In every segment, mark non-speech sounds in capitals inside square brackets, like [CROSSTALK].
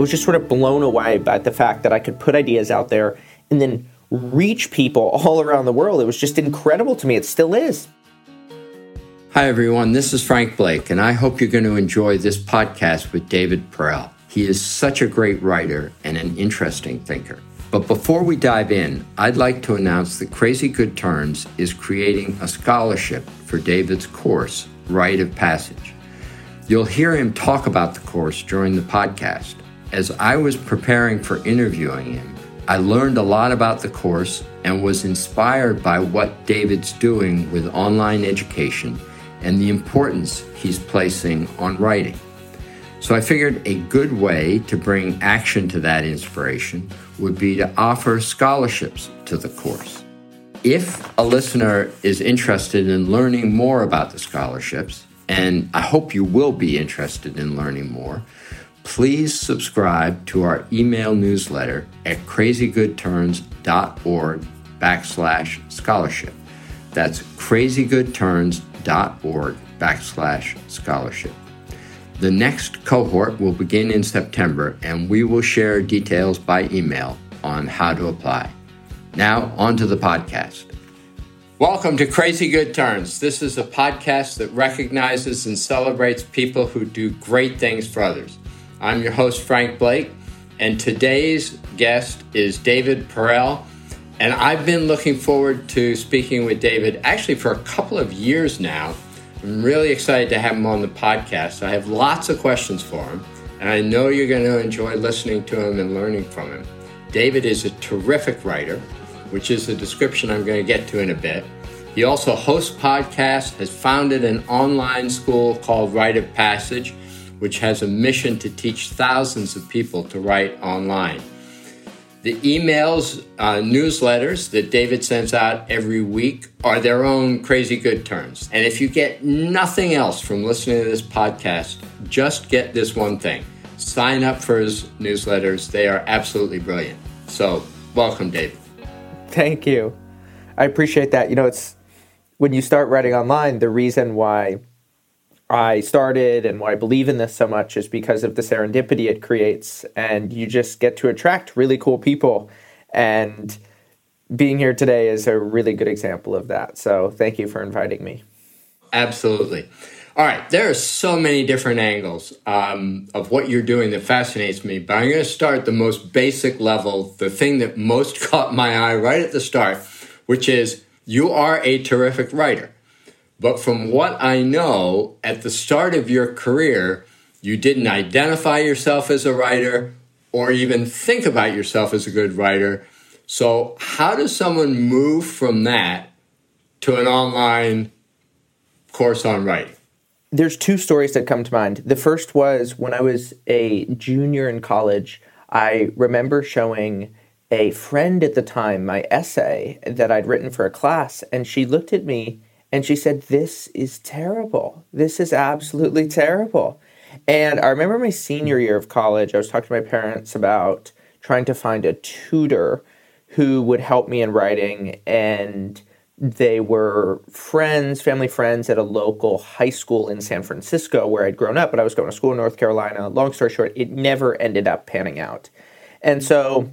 I was just sort of blown away by the fact that I could put ideas out there and then reach people [LAUGHS] all around the world. It was just incredible to me. It still is. Hi, everyone. This is Frank Blake, and I hope you're going to enjoy this podcast with David Perell. He is such a great writer and an interesting thinker. But before we dive in, I'd like to announce that Crazy Good Turns is creating a scholarship for David's course, Write of Passage. You'll hear him talk about the course during the podcast. As I was preparing for interviewing him, I learned a lot about the course and was inspired by what David's doing with online education and the importance he's placing on writing. So I figured a good way to bring action to that inspiration would be to offer scholarships to the course. If a listener is interested in learning more about the scholarships, and I hope you will be interested in learning more, please subscribe to our email newsletter at crazygoodturns.org backslash scholarship. That's crazygoodturns.org backslash scholarship. The next cohort will begin in September, and we will share details by email on how to apply. Now, on to the podcast. Welcome to Crazy Good Turns. This is a podcast that recognizes and celebrates people who do great things for others. I'm your host, Frank Blake, and today's guest is David Perell. And I've been looking forward to speaking with David actually for a couple of years now. I'm really excited to have him on the podcast. I have lots of questions for him, and I know you're going to enjoy listening to him and learning from him. David is a terrific writer, which is a description I'm going to get to in a bit. He also hosts podcasts, has founded an online school called Write of Passage, which has a mission to teach thousands of people to write online. The emails, uh, newsletters that David sends out every week are their own crazy good turns. And if you get nothing else from listening to this podcast, just get this one thing sign up for his newsletters. They are absolutely brilliant. So, welcome, David. Thank you. I appreciate that. You know, it's when you start writing online, the reason why I started and why I believe in this so much is because of the serendipity it creates. And you just get to attract really cool people. And being here today is a really good example of that. So thank you for inviting me. Absolutely. All right, there are so many different angles um, of what you're doing that fascinates me, but I'm going to start the most basic level, the thing that most [LAUGHS] caught my eye right at the start, which is you are a terrific writer. But from what I know, at the start of your career, you didn't identify yourself as a writer or even think about yourself as a good writer. So, how does someone move from that to an online course on writing? There's two stories that come to mind. The first was when I was a junior in college, I remember showing a friend at the time my essay that I'd written for a class, and she looked at me and she said, This is terrible. This is absolutely terrible. And I remember my senior year of college, I was talking to my parents about trying to find a tutor who would help me in writing. And they were friends, family friends at a local high school in San Francisco where I'd grown up, but I was going to school in North Carolina. Long story short, it never ended up panning out. And so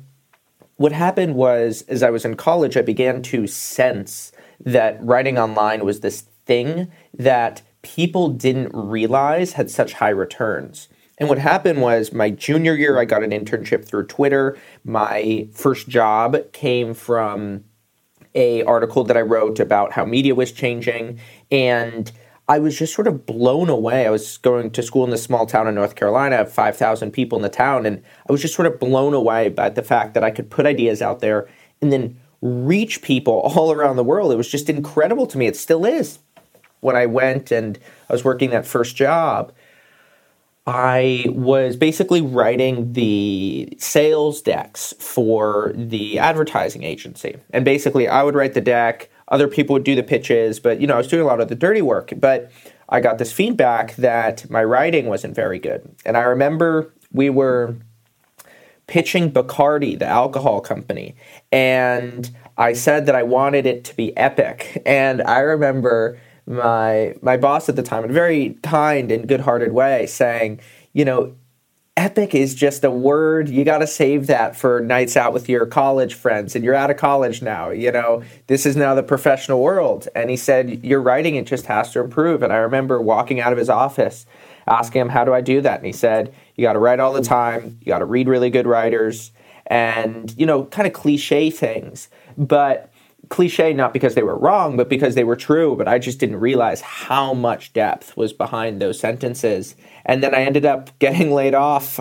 what happened was, as I was in college, I began to sense that writing online was this thing that people didn't realize had such high returns. And what happened was my junior year, I got an internship through Twitter. My first job came from a article that I wrote about how media was changing. And I was just sort of blown away. I was going to school in this small town in North Carolina, 5,000 people in the town, and I was just sort of blown away by the fact that I could put ideas out there and then reach people [LAUGHS] all around the world. It was just incredible to me. It still is. When I went and I was working that first job, I was basically writing the sales decks for the advertising agency. And basically, I would write the deck, other people would do the pitches, but you know, I was doing a lot of the dirty work. But I got this feedback that my writing wasn't very good. And I remember we were pitching Bacardi, the alcohol company, and I said that I wanted it to be epic. And I remember my my boss at the time, in a very kind and good-hearted way, saying, "You know, epic is just a word. You got to save that for nights out with your college friends, and you're out of college now. You know, this is now the professional world. And he said, Your writing, it just has to improve. And I remember walking out of his office asking him, How do I do that? And he said, You got to write all the time, you got to read really good writers, and, you know, kind of cliche things. But cliche not because they were wrong, but because they were true. But I just didn't realize how much depth was behind those sentences. And then I ended up getting laid off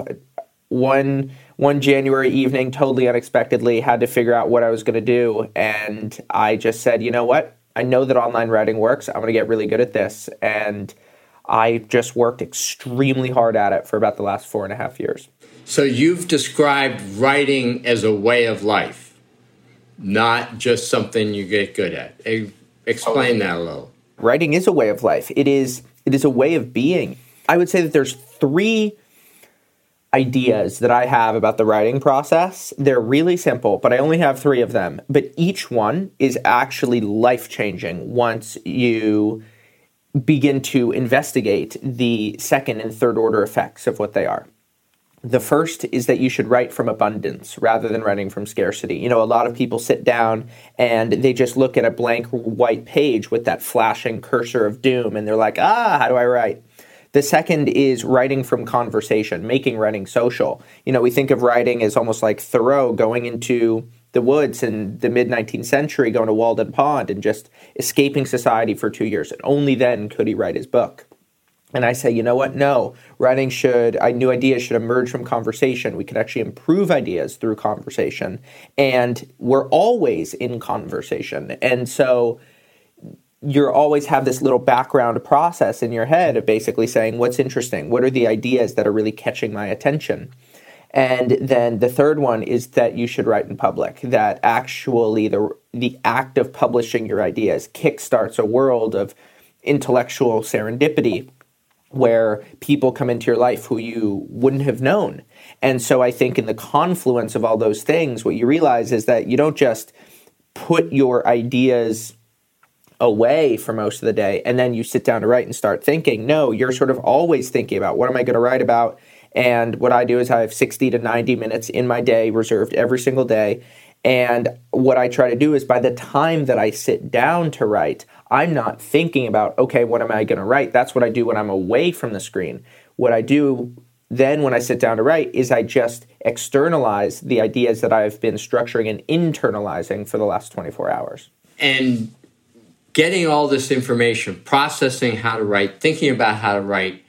one one January evening, totally unexpectedly. Had to figure out what I was going to do, and I just said, you know what? I know that online writing works. I'm going to get really good at this, and I just worked extremely hard at it for about the last four and a half years. So you've described writing as a way of life not just something you get good at. Explain that a little. Writing is a way of life. It is it is a way of being. I would say that there's three ideas that I have about the writing process. They're really simple, but I only have 3 of them. But each one is actually life-changing once you begin to investigate the second and third order effects of what they are. The first is that you should write from abundance rather than writing from scarcity. You know, a lot of people sit down and they just look at a blank white page with that flashing cursor of doom and they're like, ah, how do I write? The second is writing from conversation, making writing social. You know, we think of writing as almost like Thoreau going into the woods in the mid 19th century, going to Walden Pond and just escaping society for two years. And only then could he write his book. And I say, you know what? No, writing should, new ideas should emerge from conversation. We can actually improve ideas through conversation. And we're always in conversation. And so you always have this little background process in your head of basically saying, what's interesting? What are the ideas that are really catching my attention? And then the third one is that you should write in public. That actually the the act of publishing your ideas kickstarts a world of intellectual serendipity where people come into your life who you wouldn't have known. And so I think in the confluence of all those things, what you realize is that you don't just put your ideas away for most of the day and then you sit down to write and start thinking. No, you're sort of always thinking about what am I going to write about? And what I do is I have 60 to 90 minutes in my day reserved every single day. And what I try to do is by the time that I sit down to write, I'm not thinking about, okay, what am I going to write? That's what I do when I'm away from the screen. What I do then when I sit down to write is I just externalize the ideas that I've been structuring and internalizing for the last 24 hours. And getting all this information, processing how to write, thinking about how to write,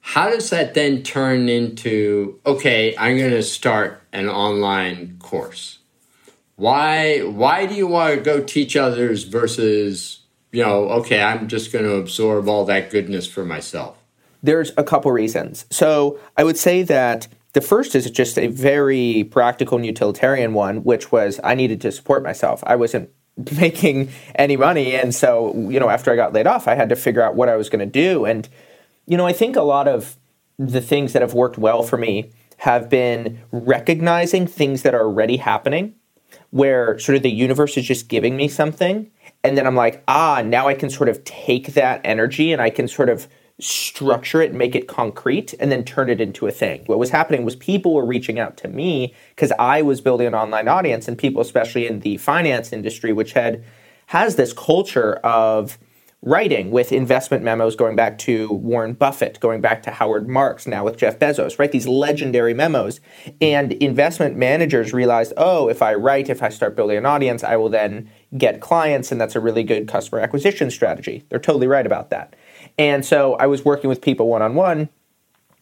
how does that then turn into, okay, I'm going to start an online course? Why why do you want to go teach others versus you know, okay, I'm just going to absorb all that goodness for myself? There's a couple reasons. So I would say that the first is just a very practical and utilitarian one, which was I needed to support myself. I wasn't [LAUGHS] making any money. And so, you know, after I got laid off, I had to figure out what I was going to do. And, you know, I think a lot of the things that have worked well for me have been recognizing things that are already happening, where sort of the universe is just giving me something and then I'm like, ah, now I can sort of take that energy and I can sort of structure it, make it concrete, and then turn it into a thing. What was happening was people were reaching out to me because I was building an online audience, and people, especially in the finance industry, which had has this culture of writing with investment memos going back to Warren Buffett, going back to Howard Marks, now with Jeff Bezos, right? These legendary memos. And investment managers realized, oh, if I write, if I start building an audience, I will then get clients, and that's a really good customer acquisition strategy. They're totally right about that. And so I was working with people one on one,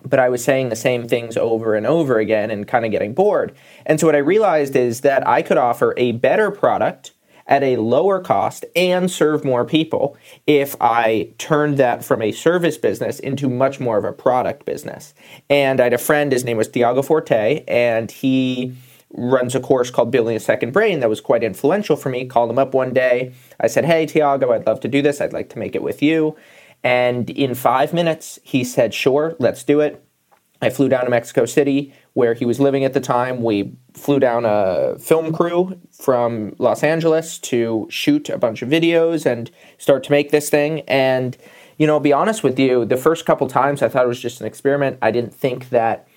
but I was saying the same things over and over again and kind of getting bored. And so what I realized is that I could offer a better product at a lower cost and serve more people if I turned that from a service business into much more of a product business. And I had a friend, his name was Tiago Forte, and he runs a course called Building a Second Brain that was quite influential for me. Called him up one day. I said, Hey, Tiago, I'd love to do this. I'd like to make it with you. And in five minutes, he said, Sure, let's do it. I flew down to Mexico City where he was living at the time. We flew down a film crew from Los Angeles to shoot a bunch of videos and start to make this thing. And, you know, I'll be honest with you, the first couple times I thought it was just an experiment. I didn't think that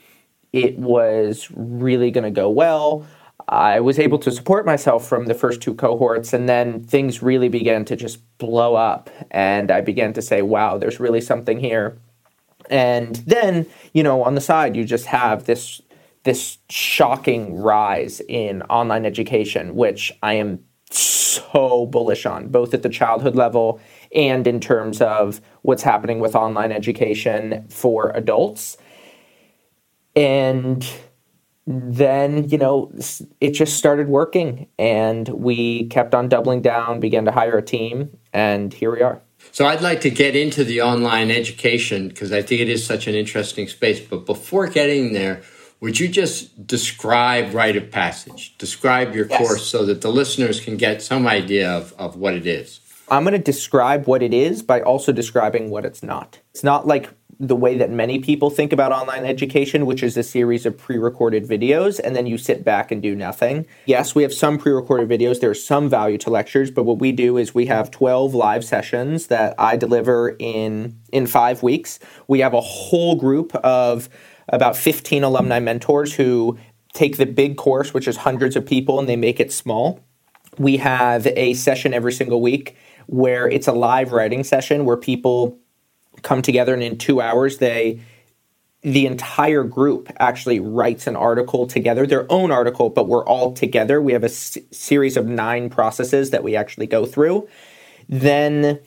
it was really going to go well. I was able to support myself from the first two cohorts, and then things really began to just blow up. And I began to say, wow, there's really something here. And then, you know, on the side, you just have this this shocking rise in online education, which I am so bullish on, both at the childhood level and in terms of what's happening with online education for adults. And then, you know, it just started working and we kept on doubling down, began to hire a team, and here we are. So I'd like to get into the online education because I think it is such an interesting space. But before getting there, would you just describe write of passage? Describe your yes. course so that the listeners can get some idea of, of what it is. I'm going to describe what it is by also describing what it's not. It's not like the way that many people think about online education, which is a series of pre recorded videos, and then you sit back and do nothing. Yes, we have some pre recorded videos. There's some value to lectures, but what we do is we have 12 live sessions that I deliver in, in five weeks. We have a whole group of about 15 alumni mentors who take the big course, which is hundreds of people, and they make it small. We have a session every single week where it's a live writing session where people come together and in two hours they the entire group actually writes an article together, their own article, but we're all together. We have a s- series of nine processes that we actually go through. Then,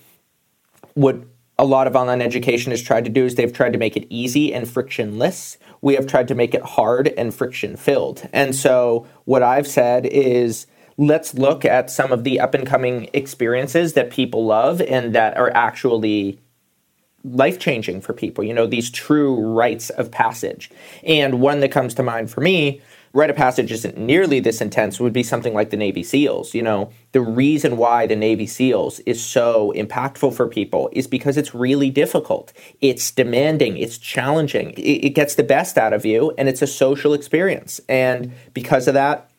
what a lot of online education has tried to do is they've tried to make it easy and frictionless. We have tried to make it hard and friction filled. And so, what I've said is, let's look at some of the up and coming experiences that people love and that are actually life changing for people, you know, these true rites of passage. And one that comes to mind for me, write of passage isn't nearly this intense, would be something like the Navy SEALs. You know, the reason why the Navy SEALs is so impactful for people is because it's really difficult. It's demanding, it's challenging, it, it gets the best out of you, and it's a social experience. And because of that,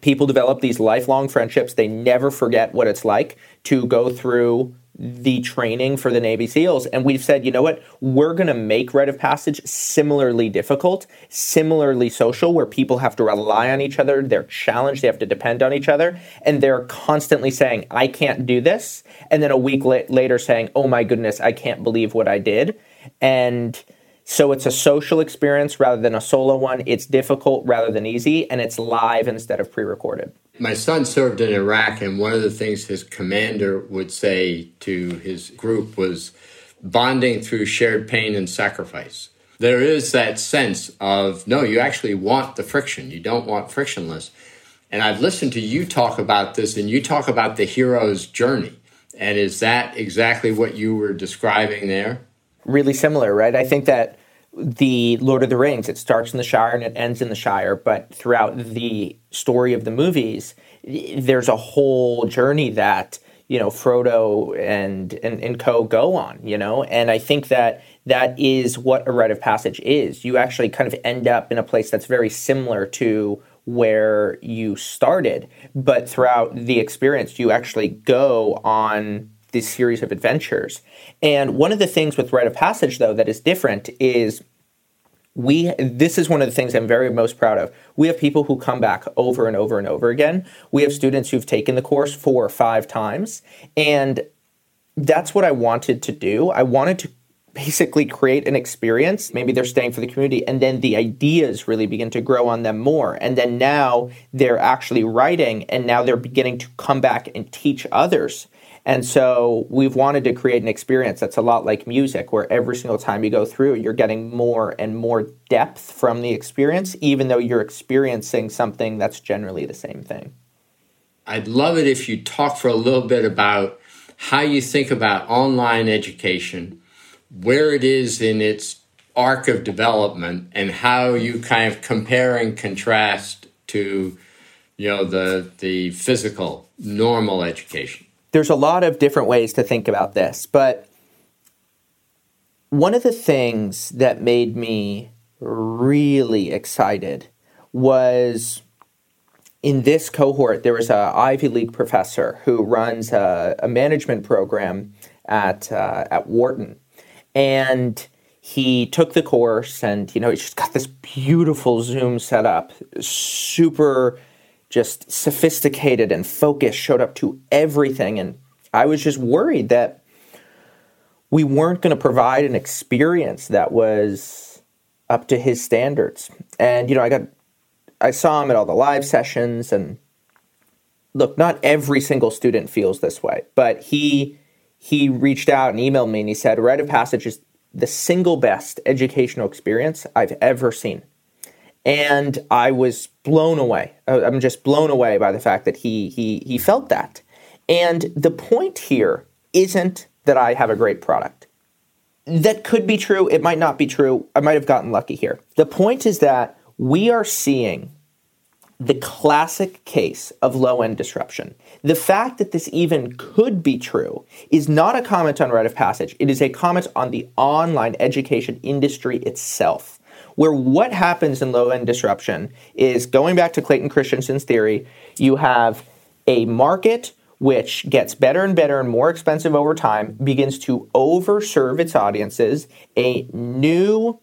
people develop these lifelong friendships. They never forget what it's like to go through the training for the Navy SEALs. And we've said, you know what? We're going to make write of passage similarly difficult, similarly social, where people have to rely on each other. They're challenged. They have to depend on each other. And they're constantly saying, I can't do this. And then a week la- later saying, oh my goodness, I can't believe what I did. And so it's a social experience rather than a solo one. It's difficult rather than easy. And it's live instead of pre recorded my son served in Iraq, and one of the things his commander would say to his group was bonding through shared pain and sacrifice. There is that sense of no, you actually want the friction, you don't want frictionless. And I've listened to you talk about this, and you talk about the hero's journey. And is that exactly what you were describing there? Really similar, right? I think that the Lord of the Rings. It starts in the Shire and it ends in the Shire, but throughout the story of the movies, there's a whole journey that you know Frodo and and, and co go on. You know, and I think that that is what a rite of passage is. You actually kind of end up in a place that's very similar to where you started, but throughout the experience, you actually go on this series of adventures. And one of the things with write of passage, though, that is different is we this is one of the things I'm very most proud of. We have people who come back over and over and over again. We have students who've taken the course four or five times, and that's what I wanted to do. I wanted to basically create an experience. Maybe they're staying for the community, and then the ideas really begin to grow on them more. And then now they're actually writing, and now they're beginning to come back and teach others and so we've wanted to create an experience that's a lot like music, where every single time you go through, you're getting more and more depth from the experience, even though you're experiencing something that's generally the same thing. I'd love it if you talk for a little bit about how you think about online education, where it is in its arc of development, and how you kind of compare and contrast to you know the the physical normal education there's a lot of different ways to think about this, but one of the things that made me really excited was in this cohort there was a Ivy League professor who runs a, a management program at uh, at Wharton, and he took the course and you know he's just got this beautiful zoom set up super just sophisticated and focused showed up to everything and i was just worried that we weren't going to provide an experience that was up to his standards and you know i got i saw him at all the live sessions and look not every single student feels this way but he he reached out and emailed me and he said write of passage is the single best educational experience I've ever seen. And I was blown away. Uh, I'm just blown away by the fact that he he he felt that. And the point here isn't that I have a great product. That could be true, it might not be true. I might have gotten lucky here. The point is that we are seeing the classic case of low end disruption. The fact that this even could be true is not a comment on write of passage, it is a comment on the online education industry itself. Where what happens in low end disruption is going back to Clayton Christensen's theory, you have a market which gets better and better and more expensive over time, begins to overserve its audiences. A new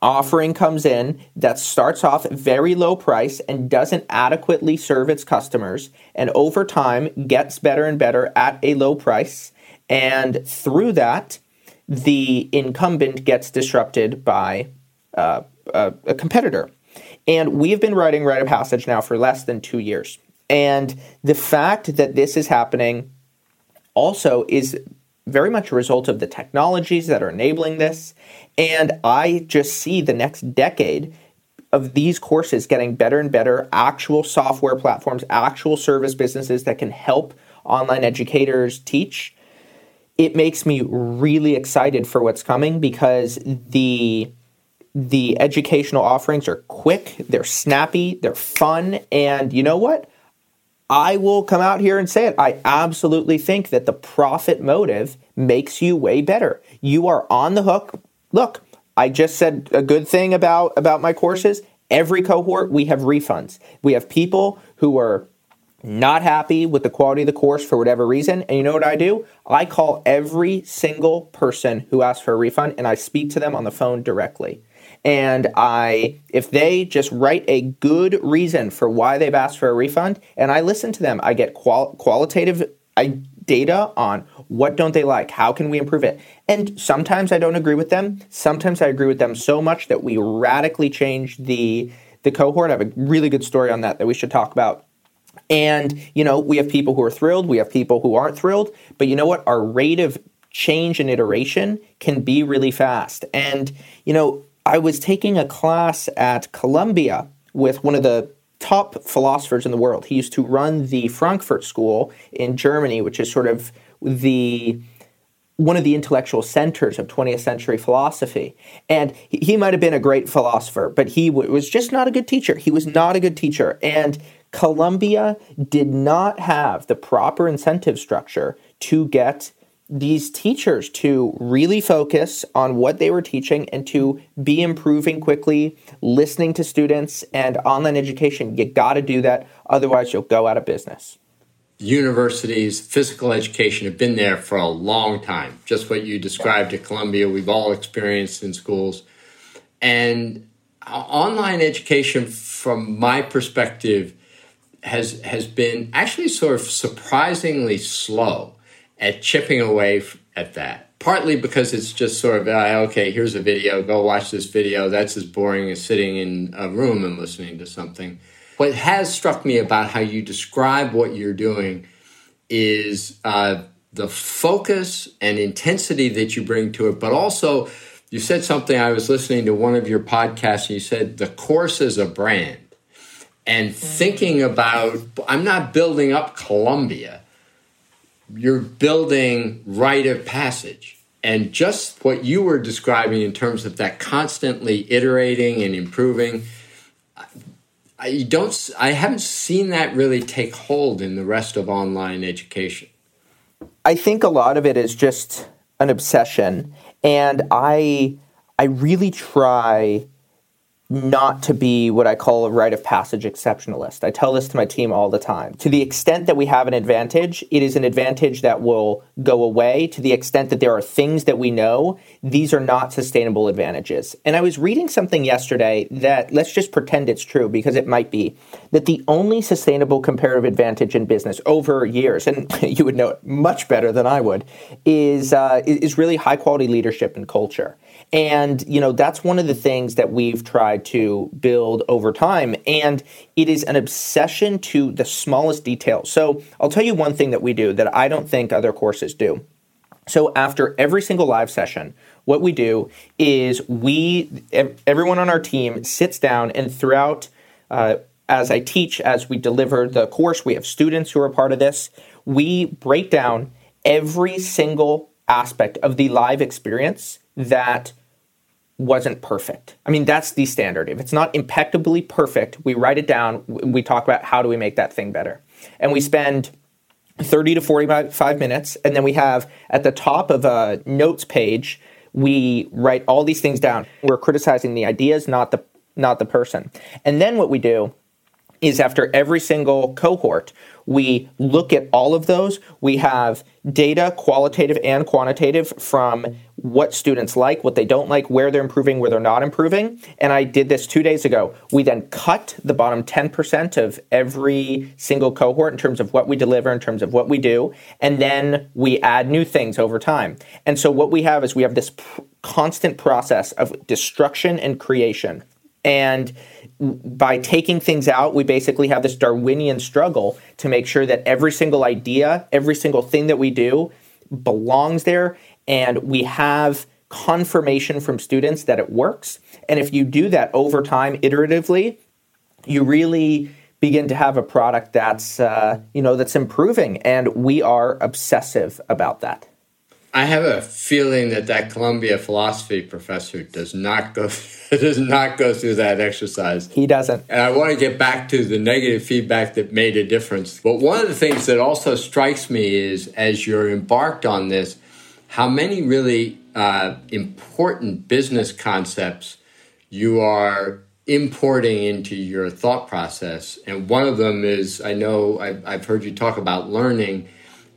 offering comes in that starts off very low price and doesn't adequately serve its customers and over time gets better and better at a low price and through that the incumbent gets disrupted by uh, a, a competitor and we've been writing write of passage now for less than two years and the fact that this is happening also is very much a result of the technologies that are enabling this. And I just see the next decade of these courses getting better and better, actual software platforms, actual service businesses that can help online educators teach. It makes me really excited for what's coming because the the educational offerings are quick, they're snappy, they're fun, and you know what? I will come out here and say it. I absolutely think that the profit motive makes you way better. You are on the hook. Look, I just said a good thing about about my courses. Every cohort we have refunds. We have people who are not happy with the quality of the course for whatever reason. And you know what I do? I call every single person who asks for a refund and I speak to them on the phone directly and I if they just write a good reason for why they've asked for a refund and I listen to them, I get qual- qualitative I, data on what don't they like, how can we improve it. And sometimes I don't agree with them. Sometimes I agree with them so much that we radically change the the cohort. I have a really good story on that that we should talk about. And you know, we have people who are thrilled, we have people who aren't thrilled, but you know what? Our rate of change and iteration can be really fast. And you know, I was taking a class at Columbia with one of the top philosophers in the world. He used to run the Frankfurt School in Germany, which is sort of the one of the intellectual centers of 20th century philosophy. And he, might have been a great philosopher, but he w- was just not a good teacher. He was not a good teacher. And Columbia did not have the proper incentive structure to get these teachers to really focus on what they were teaching and to be improving quickly, listening to students and online education. You got to do that, otherwise, you'll go out of business. Universities, physical education have been there for a long time. Just what you described at Columbia, we've all experienced in schools. And online education, from my perspective, has has been actually sort of surprisingly slow at chipping away at that. Partly because it's just sort of, uh, okay, here's a video, go watch this video. That's as boring as sitting in a room and listening to something. What has struck me about how you describe what you're doing is uh, the focus and intensity that you bring to it, but also you said something. I was listening to one of your podcasts, and you said the course is a brand. And thinking about, I'm not building up Columbia you're building write of passage. And just what you were describing in terms of that constantly iterating and improving, I don't I haven't seen that really take hold in the rest of online education. I think a lot of it is just an obsession and I I really try not to be what I call a write of passage exceptionalist. I tell this to my team all the time. To the extent that we have an advantage, it is an advantage that will go away. To the extent that there are things that we know, these are not sustainable advantages. And I was reading something yesterday that let's just pretend it's true because it might be that the only sustainable comparative advantage in business over years, and [LAUGHS] you would know it much better than I would, is uh, is really high quality leadership and culture. And, you know, that's one of the things that we've tried to build over time. And it is an obsession to the smallest detail. So I'll tell you one thing that we do that I don't think other courses do. So after every single live session, what we do is we, everyone on our team sits down and throughout, uh, as I teach, as we deliver the course, we have students who are part of this. We break down every single aspect of the live experience that wasn't perfect. I mean, that's the standard. If it's not impeccably perfect, we write it down. We talk about how do we make that thing better. And we spend 30 to 45 minutes. And then we have at the top of a notes page, we write all these things down. We're criticizing the ideas, not the not the person. And then what we do is after every single cohort, we look at all of those. We have data, qualitative and quantitative, from what students like, what they don't like, where they're improving, where they're not improving. And I did this two days ago. We then cut the bottom 10% of every single cohort in terms of what we deliver, in terms of what we do. And then we add new things over time. And so what we have is we have this constant process of destruction and creation. And by taking things out, we basically have this Darwinian struggle to make sure that every single idea, every single thing that we do belongs there, and we have confirmation from students that it works. And if you do that over time, iteratively, you really begin to have a product that's uh, you know that's improving, and we are obsessive about that. I have a feeling that that Columbia philosophy professor does not go [LAUGHS] does not go through that exercise. He doesn't. And I want to get back to the negative feedback that made a difference. But one of the things that also strikes me is as you're embarked on this, how many really uh, important business concepts you are importing into your thought process. And one of them is I know I've, I've heard you talk about learning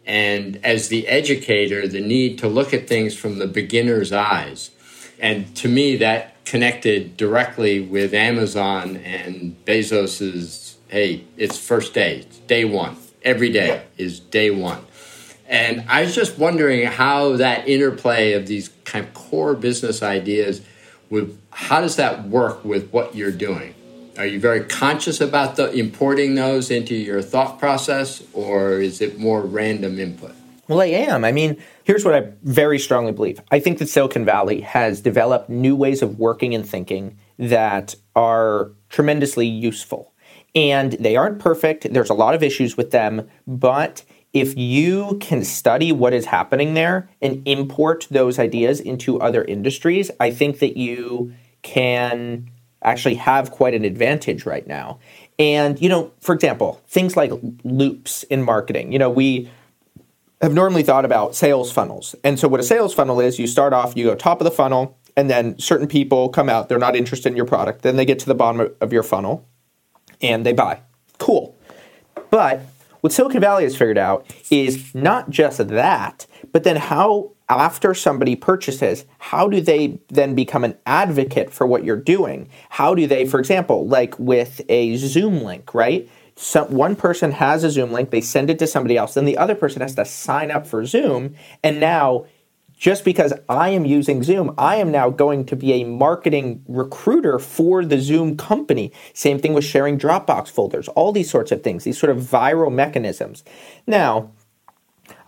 and as the educator, the need to look at things from the beginner's eyes. And to me, that connected directly with Amazon and Bezos's, hey, it's first day, it's day one. Every day is day one. And I was just wondering how that interplay of these kind of core business ideas would, how does that work with what you're doing? Are you very conscious about the importing those into your thought process, or is it more random input? Well, I am. I mean, here's what I very strongly believe. I think that Silicon Valley has developed new ways of working and thinking that are tremendously useful. And they aren't perfect. There's a lot of issues with them, but if you can study what is happening there and import those ideas into other industries, I think that you can actually have quite an advantage right now. And, you know, for example, things like loops in marketing. You know, we have normally thought about sales funnels. And so, what a sales funnel is, you start off, you go top of the funnel, and then certain people come out, they're not interested in your product. Then they get to the bottom of your funnel and they buy. Cool. But what Silicon Valley has figured out is not just that, but then how after somebody purchases, how do they then become an advocate for what you're doing? How do they, for example, like with a Zoom link, right? Some, one person has a Zoom link, they send it to somebody else, then the other person has to sign up for Zoom, and now just because I am using Zoom, I am now going to be a marketing recruiter for the Zoom company. Same thing with sharing Dropbox folders, all these sorts of things, these sort of viral mechanisms. Now,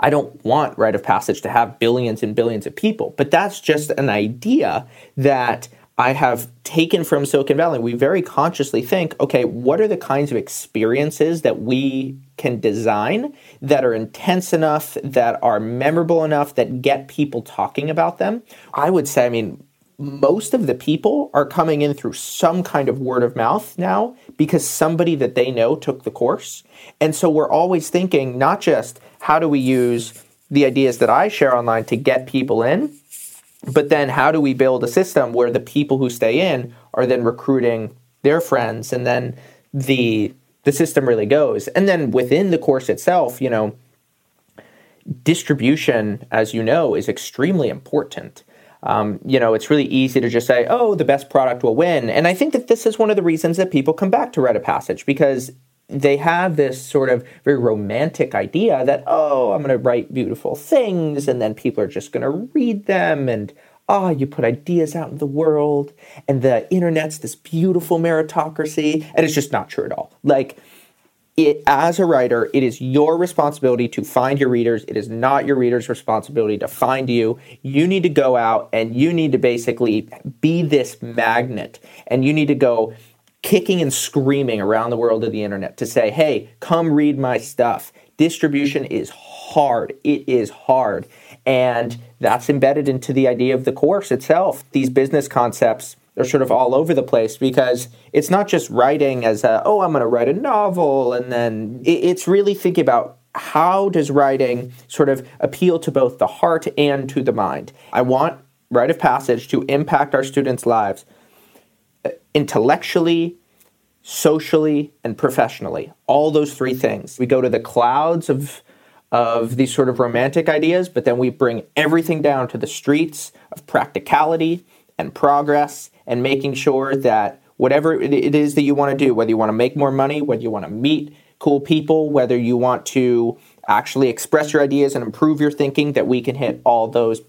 I don't want write of passage to have billions and billions of people, but that's just an idea that I have taken from Silicon Valley. We very consciously think, okay, what are the kinds of experiences that we can design that are intense enough, that are memorable enough, that get people talking about them? I would say, I mean, most of the people are coming in through some kind of word of mouth now because somebody that they know took the course. And so we're always thinking not just how do we use the ideas that I share online to get people in, but then how do we build a system where the people who stay in are then recruiting their friends and then the the system really goes. And then within the course itself, you know, distribution, as you know, is extremely important. Um, you know, it's really easy to just say, oh, the best product will win. And I think that this is one of the reasons that people come back to of Passage because they have this sort of very romantic idea that, oh, I'm going to write beautiful things and then people are just going to read them and, oh, you put ideas out in the world and the internet's this beautiful meritocracy. And it's just not true at all. Like, it, as a writer, it is your responsibility to find your readers. It is not your readers' responsibility to find you. You need to go out and you need to basically be this magnet and you need to go kicking and screaming around the world of the internet to say, hey, come read my stuff. Distribution is hard. It is hard. And that's embedded into the idea of the course itself. These business concepts are sort of all over the place because it's not just writing as a, oh, I'm going to write a novel. And then it's really thinking about how does writing sort of appeal to both the heart and to the mind. I want Write of Passage to impact our students' lives intellectually, socially, and professionally. All those three things. We go to the clouds of of these sort of romantic ideas, but then we bring everything down to the streets of practicality and progress and making sure that whatever it is that you want to do, whether you want to make more money, whether you want to meet cool people, whether you want to actually express your ideas and improve your thinking, that we can hit all those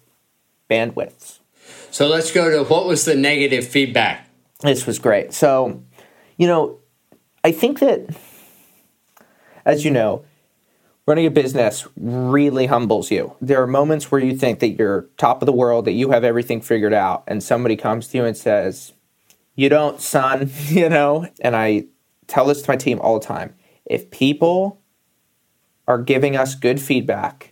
bandwidths. So let's go to what was the negative feedback? This was great. So, you know, I think that, as you know, running a business really humbles you. There are moments where you think that you're top of the world, that you have everything figured out, and somebody comes to you and says, You don't, son, [LAUGHS] you know? And I tell this to my team all the time. If people are giving us good feedback,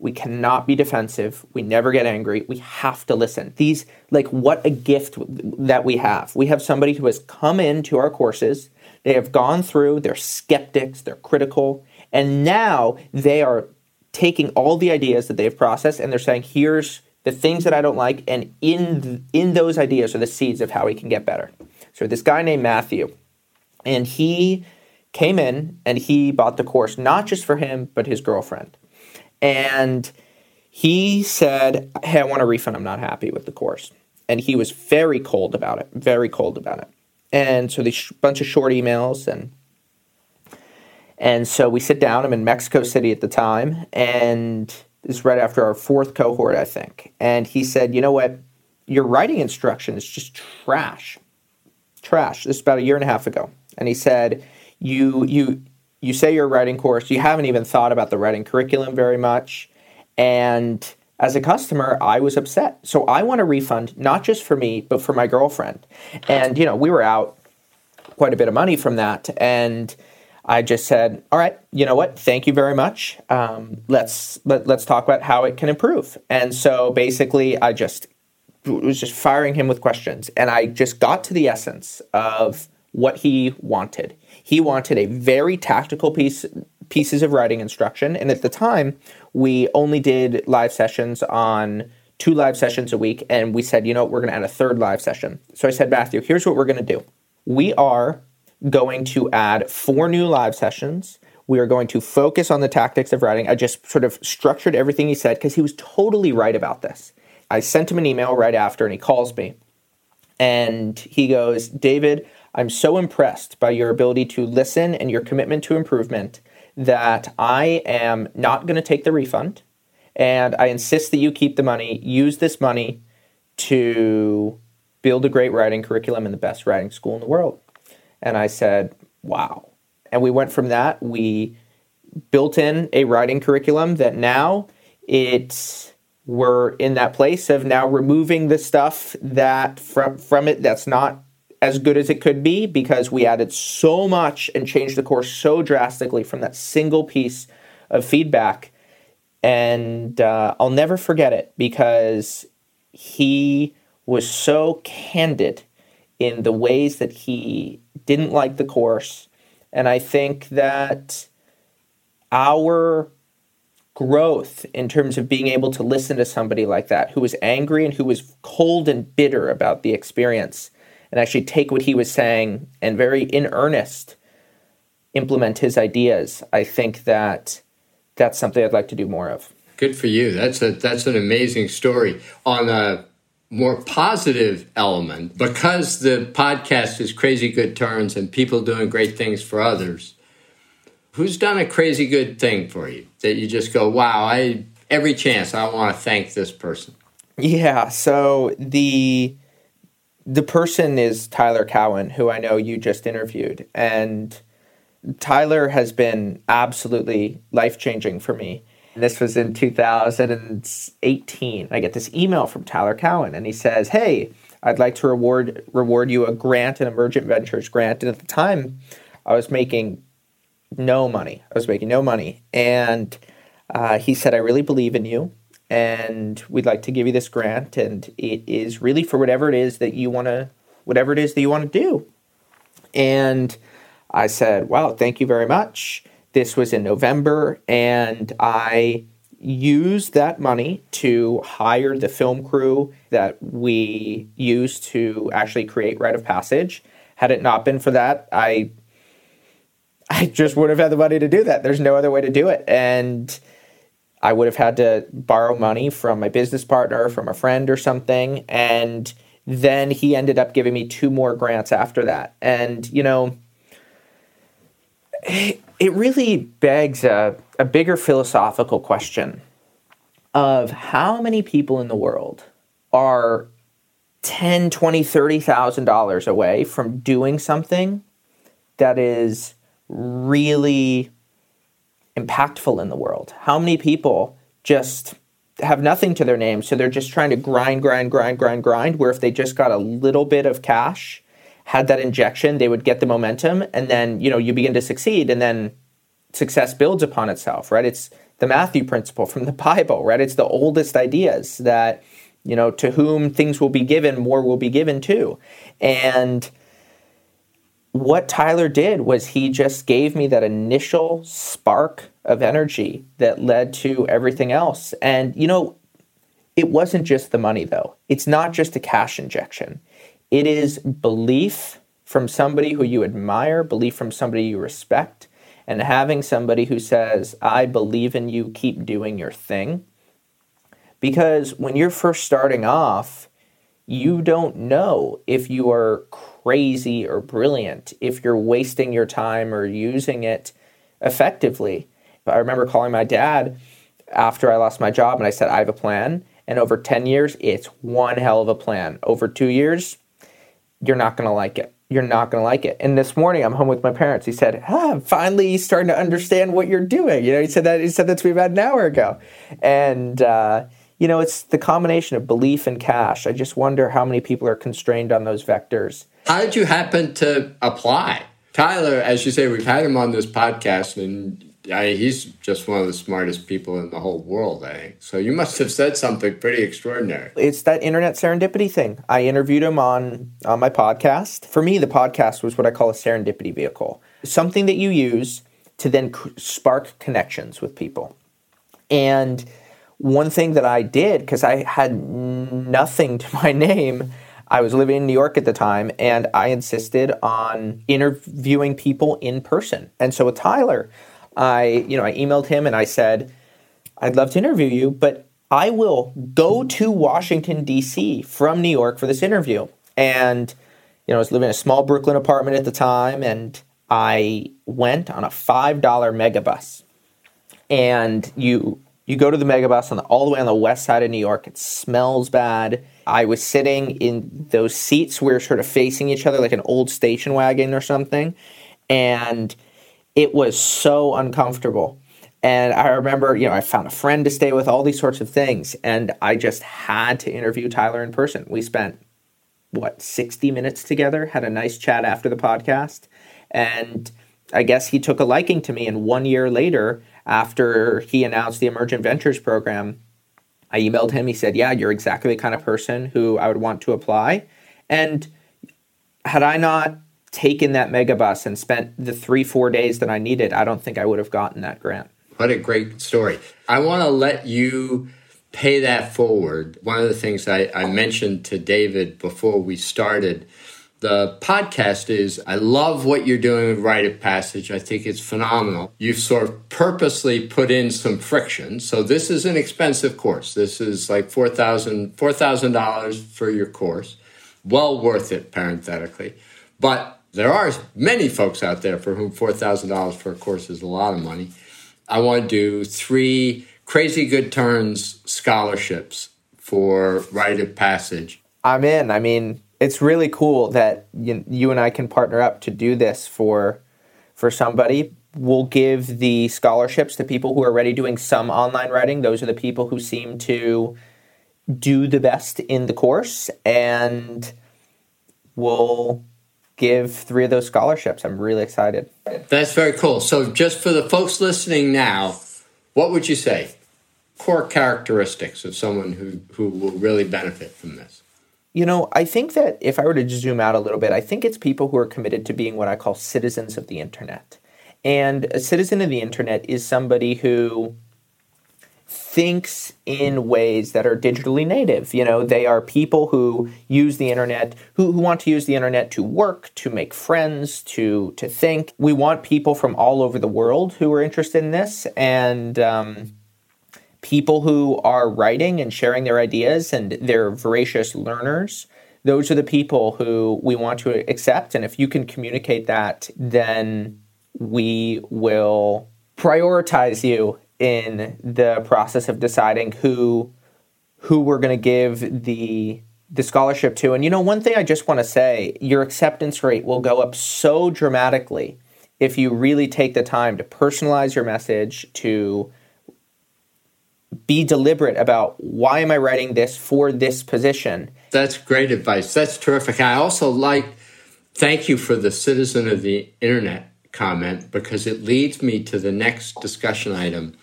we cannot be defensive. We never get angry. We have to listen. These, like, what a gift that we have. We have somebody who has come into our courses. They have gone through, they're skeptics, they're critical, and now they are taking all the ideas that they've processed and they're saying, here's the things that I don't like, and in in those ideas are the seeds of how we can get better. So this guy named Matthew, and he came in and he bought the course not just for him but his girlfriend. And he said, Hey, I want a refund. I'm not happy with the course. And he was very cold about it, very cold about it. And so these bunch of short emails and and so we sit down. I'm in Mexico City at the time, and this is right after our fourth cohort, I think. And he said, "You know what? Your writing instruction is just trash, trash." This is about a year and a half ago. And he said, "You you you say you're writing course, you haven't even thought about the writing curriculum very much. And as a customer, I was upset. So I want a refund, not just for me, but for my girlfriend. And, you know, we were out quite a bit of money from that. And I just said, all right, you know what? Thank you very much. Um, let's let, let's talk about how it can improve. And so basically, I just was just firing him with questions, and I just got to the essence of what he wanted. He wanted a very tactical piece pieces of writing instruction, and at the time, we only did live sessions on two live sessions a week, and we said, you know, we're going to add a third live session. So I said, Matthew, here's what we're going to do. We are going to add four new live sessions. We are going to focus on the tactics of writing. I just sort of structured everything he said because he was totally right about this. I sent him an email right after, and he calls me. And he goes, David, I'm so impressed by your mm-hmm. ability to listen and your commitment to improvement that I am not going to take the refund. And I insist that you keep the money, use this money to build a great writing curriculum in the best writing school in the world. And I said, wow. And we went from that. We built in a writing curriculum that now it's we're in that place of now removing the stuff that from from it that's not as good as it could be because we added so much and changed the course so drastically from that single piece of feedback. And uh, I'll never forget it because he was so candid in the ways that he didn't like the course. And I think that our growth in terms of being able to listen to somebody like that who was angry and who was cold and bitter about the experience and actually take what he was saying and very in earnest implement his ideas, I think that that's something I'd like to do more of. Good for you. That's a that's an amazing story. On a more positive element, because the podcast is crazy good turns and people doing great things for others. Who's done a crazy good thing for you that you just go, wow, I every chance I want to thank this person? Yeah, so the the person is Tyler Cowen, who I know you just interviewed, and Tyler has been absolutely life changing for me. This was in 2018. I get this email from Tyler Cowen, and he says, "Hey, I'd like to reward reward you a grant, an Emergent Ventures grant." And at the time, I was making no money. I was making no money, and uh, he said, "I really believe in you, and we'd like to give you this grant, and it is really for whatever it is that you want to, whatever it is that you want to do." And I said, "Wow, thank you very much." This was in November, and I used that money to hire the film crew that we used to actually create Write of Passage. Had it not been for that, I I just would have had the money to do that. There's no other way to do it. And I would have had to borrow money from my business partner, mm-hmm. from a friend or something. And then he ended up giving me two more grants after that. And, you know, [SIGHS] it really begs a, a bigger philosophical question of how many people in the world are 10 20 30,000 dollars away from doing something that is really impactful in the world how many people just have nothing to their name so they're just trying to grind grind grind grind grind where if they just got a little bit of cash had that injection, they would get the momentum, and then you know you begin to succeed, and then success builds upon itself. Right? It's the Matthew principle from the [LAUGHS] Bible. Right? It's the oldest ideas that you know to whom things will be given, more will be given to, and what Tyler did was he just gave me that initial spark of energy that led to everything else. And, you know, it wasn't just the money, though. It's not just a cash injection. It is belief from somebody who you admire, belief from somebody you respect, and having somebody who says, I believe in you, keep doing your thing. Because when you're first starting off, you don't know if you are crazy or brilliant, if you're wasting your time or using it effectively. I remember calling my dad after I lost my job and I said, I have a plan. And over 10 years, it's one hell of a plan. Over two years, you're not going to like it. You're not going to like it. And this morning, I'm home with my parents. He said, ah, I'm finally starting to understand what you're doing. You know, he said that, he said that to me about an hour ago. And, uh, you know, it's the combination of belief and cash. I just wonder how many people are constrained on those vectors. How did you happen to apply? Tyler, as you say, we've had him on this podcast, and I, he's just one of the smartest people in the whole world, I think. So you must have said something pretty extraordinary. It's that internet serendipity thing. I interviewed him on, on my podcast. For me, the podcast was what I call a serendipity vehicle something that you use to then spark connections with people. And one thing that I did, because I had nothing to my name, I was living in New York at the time, and I insisted on interviewing people in person. And so with Tyler, I, you know, I emailed him and I said, I'd love to interview you, but I will go to Washington, D.C. from New York for this interview. And, you know, I was living in a small Brooklyn apartment at the time, and I went on a $5 megabus. And you you go to the megabus on the, all the way on the west side of New York. It smells bad. I was sitting in those seats where sort of facing each other like an old station wagon or something. And it was so uncomfortable. And I remember, you know, I found a friend to stay with, all these sorts of things. And I just had to interview Tyler in person. We spent, what, 60 minutes together, had a nice chat after the podcast. And I guess he took a liking to me. And one year later, after he announced the Emergent Ventures program, I emailed him. He said, Yeah, you're exactly the kind of person who I would want to apply. And had I not taken that megabus and spent the three, four days that I needed, I don't think I would have gotten that grant. What a great story. I want to let you pay that forward. One of the things I, I mentioned to David before we started The podcast is I love what you're doing with Write of Passage. I think it's phenomenal. You've sort of purposely put in some friction. So this is an expensive course. This is like $4,000 $4, for your course. Well worth it, parenthetically. But there are many folks out there for whom $4,000 for a course is a lot of money. I want to do three crazy good turns scholarships for Write of Passage. I'm in. I mean, it's really cool that you, you and I can partner up to do this for for somebody. We'll give the scholarships to people who are already doing some online writing. Those are the people who seem to do the best in the course, and we'll give three of those scholarships. I'm really excited. That's very cool. So, just for the folks listening now, what would you say? Core characteristics of someone who, who will really benefit from this? You know, I think that if I were to zoom out a little bit, I think it's people who are committed to being what I call citizens of the internet. And a citizen of the internet is somebody who thinks in ways that are digitally native. You know, they are people who use the internet, who, who want to use the internet to work, to make friends, to to think. We want people from all over the world who are interested in this, and um, people who are writing and sharing their ideas and they're voracious learners. Those are the people who we want to accept. And if you can communicate that, then we will prioritize you in the process of deciding who who we're going to give the the scholarship to. And you know, one thing I just want to say, your acceptance rate will go up so dramatically if you really take the time to personalize your message to be deliberate about why am I writing this for this position. That's great advice. That's terrific. I also like thank you for the citizen of the internet comment because it leads me to the next discussion item.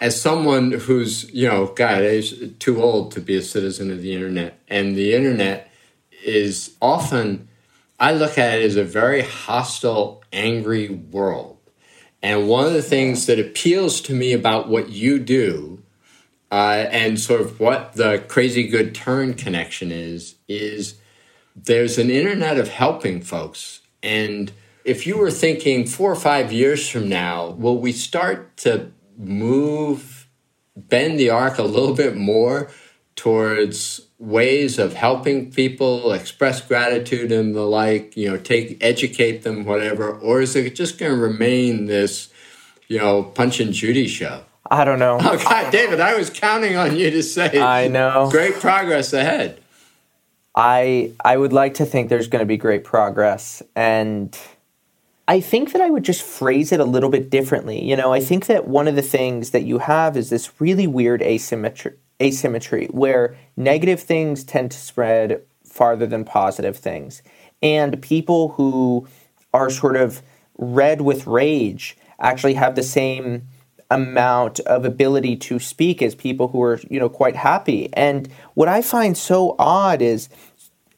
As someone who's, you know, God, is too old to be a citizen of the internet, and the internet is often, I look at it as a very hostile, angry world. And one of the things that appeals to me about what you do uh, and sort of what the crazy good turn connection is, is there's an internet of helping folks. And if you were thinking four or five years from now, will we start to move, bend the arc a little bit more towards ways of helping people express gratitude and the like, you know, take, educate them, whatever? Or is it just going to remain this, you know, Punch and Judy show? I don't know. Oh God, David, I was counting on you to say I know. Great progress ahead. I I would like to think there's going to be great progress and I think that I would just phrase it a little bit differently. You know, I think that one of the things that you have is this really weird asymmetry asymmetry where negative things tend to spread farther than positive things. And people who are sort of red with rage actually have the same amount of ability to speak as people who are you know quite happy and what i find so odd is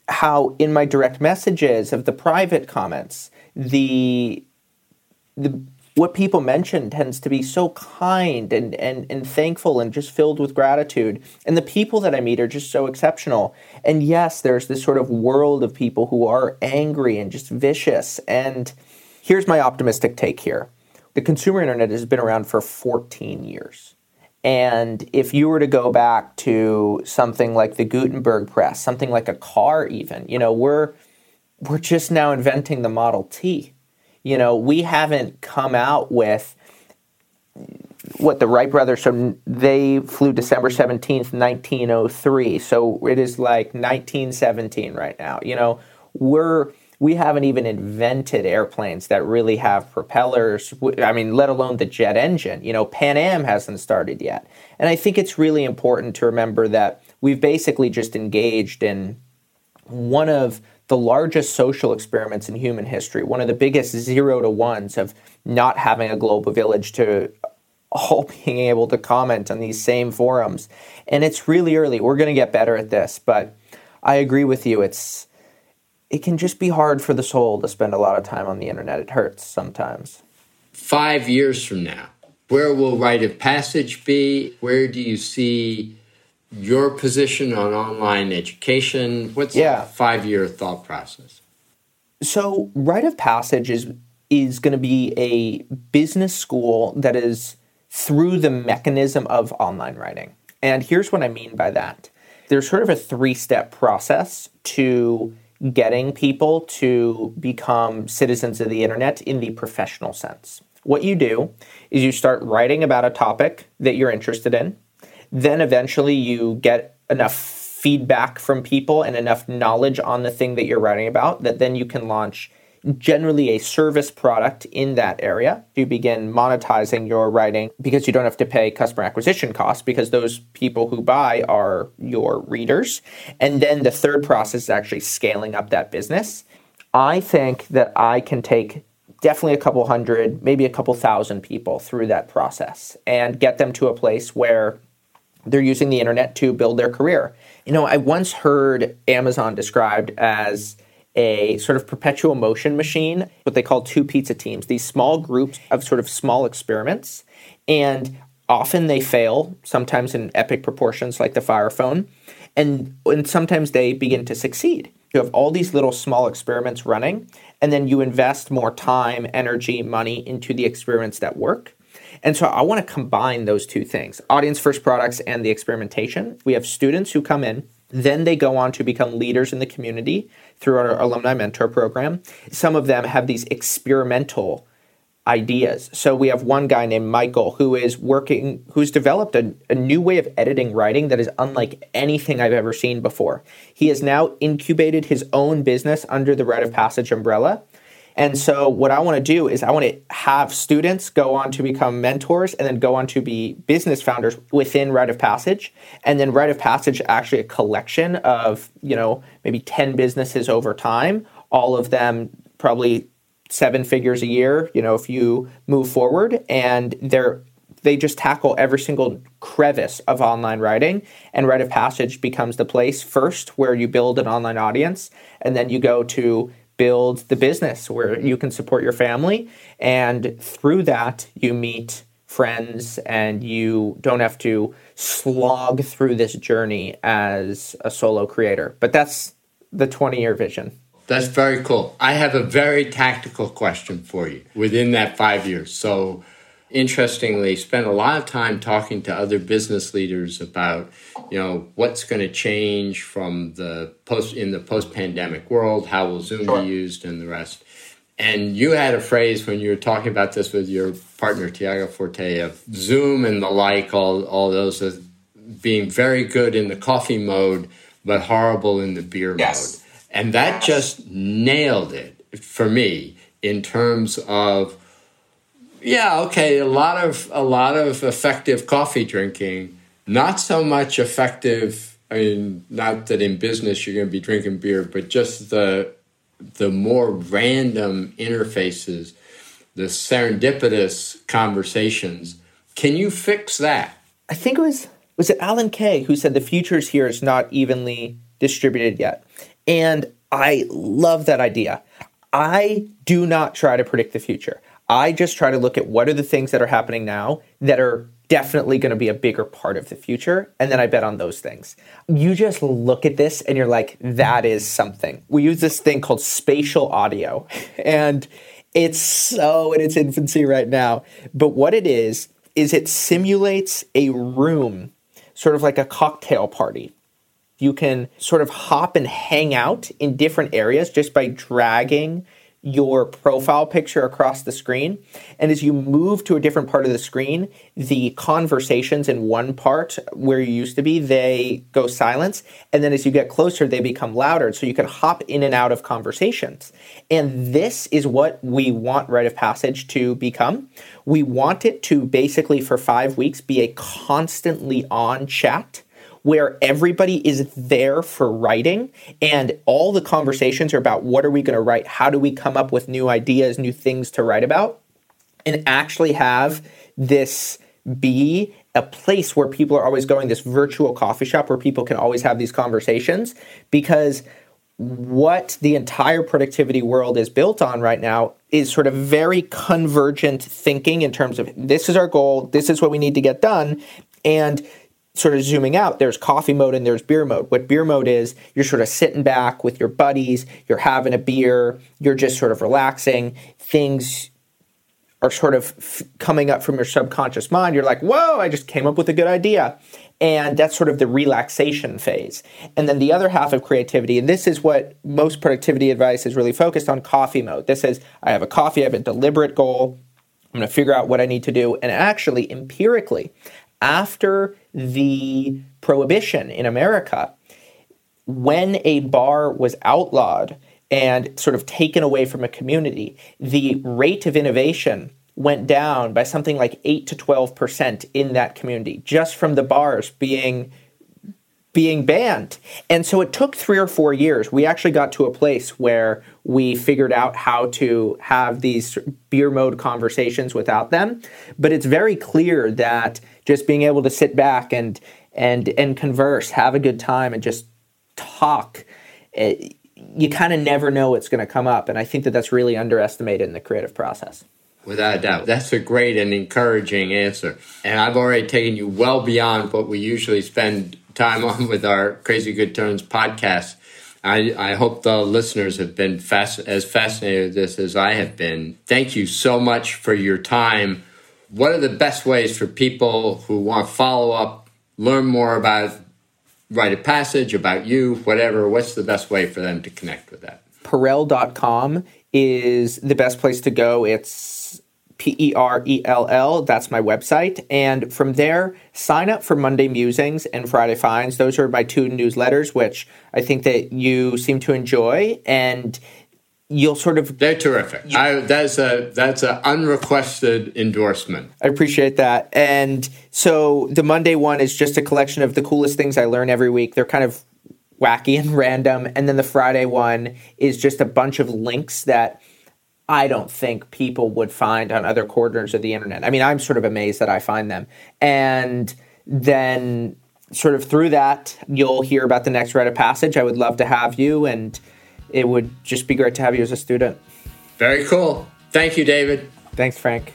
how in my direct messages of the private comments the the what people mention tends to be so kind and, and, and thankful and just filled with gratitude. And the people that I meet are just so exceptional. And yes, there's this sort of world of people who are angry and just vicious. And here's my optimistic take here the consumer internet has been around for 14 years. And if you were to go back to something like the Gutenberg press, something like a car even, you know, we're we're just now inventing the Model T. You know, we haven't come out with what the Wright brothers so they flew December 17th, 1903. So it is like 1917 right now. You know, we're we haven't even invented airplanes that really have propellers. I mean, let alone the jet engine. You know, Pan Am hasn't started yet. And I think it's really important to remember that we've basically just engaged in one of the largest social experiments in human history, one of the biggest zero to ones of not having a global village to all [LAUGHS] being able to comment on these same forums. And it's really early. We're going to get better at this, but I agree with you. It's it can just be hard for the soul to spend a lot of time on the internet. It hurts sometimes. Five years from now, where will Write of Passage be? Where do you see your position on online education? What's yeah. five year thought process? So, Write of Passage is is going to be a business school that is through the mechanism of online writing. And here's what I mean by that. There's sort of a three-step process to getting people to become citizens of the internet in the professional sense. What you do is you start writing about a topic that you're interested in. Then eventually you get enough feedback from people and enough knowledge on the thing that you're writing about that then you can launch generally a service product in that area. You begin monetizing your writing because you don't have to pay customer acquisition costs because those people who buy are your readers. And then the third process is actually scaling up that business. I think that I can take definitely a couple hundred, maybe a couple thousand people through that process and get them to a place where they're using the internet to build their career. You know, I once heard Amazon described as a sort of perpetual motion machine, what they call two pizza teams, these small groups of sort of small experiments. And often they fail, sometimes in epic proportions like the Fire Phone, and, and sometimes they begin to succeed. You have all these little small experiments running, and then you invest more time, energy, money into the experiments that work. And so I want to combine those two things audience first products and the experimentation. We have students who come in then they go on to become leaders in the community through our alumni mentor program. Some of them have these experimental ideas. So we have one guy named Michael who is working, who's developed a, a, new way of editing writing that is unlike anything I've ever seen before. He has now incubated his own business under the Write of Passage umbrella. And so, what I want to do is, I want to have students go on to become mentors and then go on to be business founders within Write of Passage. And then, Write of Passage actually a collection of, you know, maybe 10 businesses over time, all of them probably seven figures a year, you know, if you move forward. And they're they just tackle every single crevice of online writing and write of passage becomes the place first where you build an online audience and then you go to build the business where you can support your family. And through that, you meet friends and you don't have to slog through this journey as a solo creator. But that's the 20 year vision. That's very cool. I have a very tactical question for you within that five years. So, interestingly spent a lot of time talking to other business leaders about you know what's going to change from the post in the post pandemic world how will zoom sure. be used and the rest and you had a phrase when you were talking about this with your partner tiago forte of zoom and the like all, all those as being very good in the coffee mode but horrible in the beer yes. mode and that yes. just nailed it for me in terms of yeah, okay, a lot of a lot of effective coffee drinking, not so much effective. I mean, not that in business you're going to be drinking beer, but just the the more random interfaces, the serendipitous conversations. Can you fix that? I think it was was it Alan Kay who said the futures here is not evenly distributed yet. And I love that idea. I do not try to predict the future. I just try to look at what are the things that are happening now that are definitely going to be a bigger part of the future. And then I bet on those things. You just look at this and you're like, that is something. We use this thing called spatial audio, [LAUGHS] and it's so in its infancy right now. But what it is, is it simulates a room, sort of like a cocktail party. You can sort of hop and hang out in different areas just by dragging your profile picture across the screen. And as you move to a different part of the screen, the conversations in one part where you used to be, they go silence. And then as you get closer, they become louder. So you can hop in and out of conversations. And this is what we want Write of Passage to become. We want it to basically, for five weeks, be a constantly on chat where everybody is there for writing and all the mm-hmm. conversations are about what are we going to write? How do we come up with new ideas, new things to write about? And actually have this be a place where people are always going, this virtual coffee shop where people can always have these conversations because what the entire productivity world is built on right now is sort of very convergent thinking in terms of this is our goal, this is what we need to get done. And sort of zooming out, there's coffee mode and there's beer mode. What beer mode is, you're sort of sitting back with your buddies, you're having a beer, you're just sort of relaxing. Things are sort of f- coming up from your subconscious mind. You're like, whoa, I just came up with a good idea. And that's sort of the relaxation phase. And then the other half of creativity, and this is what most productivity advice is really focused on coffee mode. This is, I have a coffee, I have a deliberate goal. I'm going to figure out what I need to do. And actually, empirically, after the prohibition in America, when a bar was outlawed and sort of taken away from a community, the rate of innovation went down by something like 8 to 12% in that community just from the bars being being banned. And so it took 3 or 4 years. We actually got to a place where we figured out how to have these beer mode conversations without them, but it's very clear that just being able to sit back and and and converse, have a good time and just talk it, eh, you kind of never know what's going to come up and I think that that's really underestimated in the creative process. Without a doubt. That's a great and encouraging answer. And I've already taken you well beyond what we usually spend time [LAUGHS] on with our Crazy Good Turns podcast. I, I hope the listeners have been as fascinated with this as I have been. Thank you so much for your time. What are the best ways for people who want to follow up, learn more about Write of Passage, about you, whatever? What's the best way for them to connect with that? Perell.com is the best place to go. It's P E R E L L. That's my website. And from there, sign up for Monday Musings and Friday Finds. Those are my two newsletters, which I think that you seem to enjoy. And you'll sort of they're terrific. You, I, that's a that's an unrequested endorsement. I appreciate that. And so the Monday one is just a collection of the coolest things I learn every week. They're kind of wacky and [LAUGHS] random. And then the Friday one is just a bunch of links that I don't think people would find on other corners of the internet. I mean, I'm sort of amazed that I find them. And then sort of through that, you'll hear about the next Write of Passage. I would love to have you, and it would just be great to have you as a student. Very cool. Thank you, David. Thanks, Frank.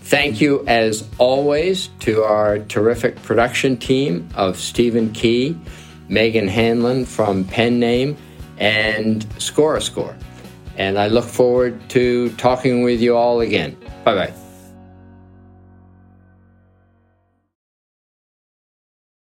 Thank you, as always, to our terrific production team of Stephen Key, Megan Hanlon from Pen Name, and Score a Score. And I look forward to talking with you all again. Bye bye.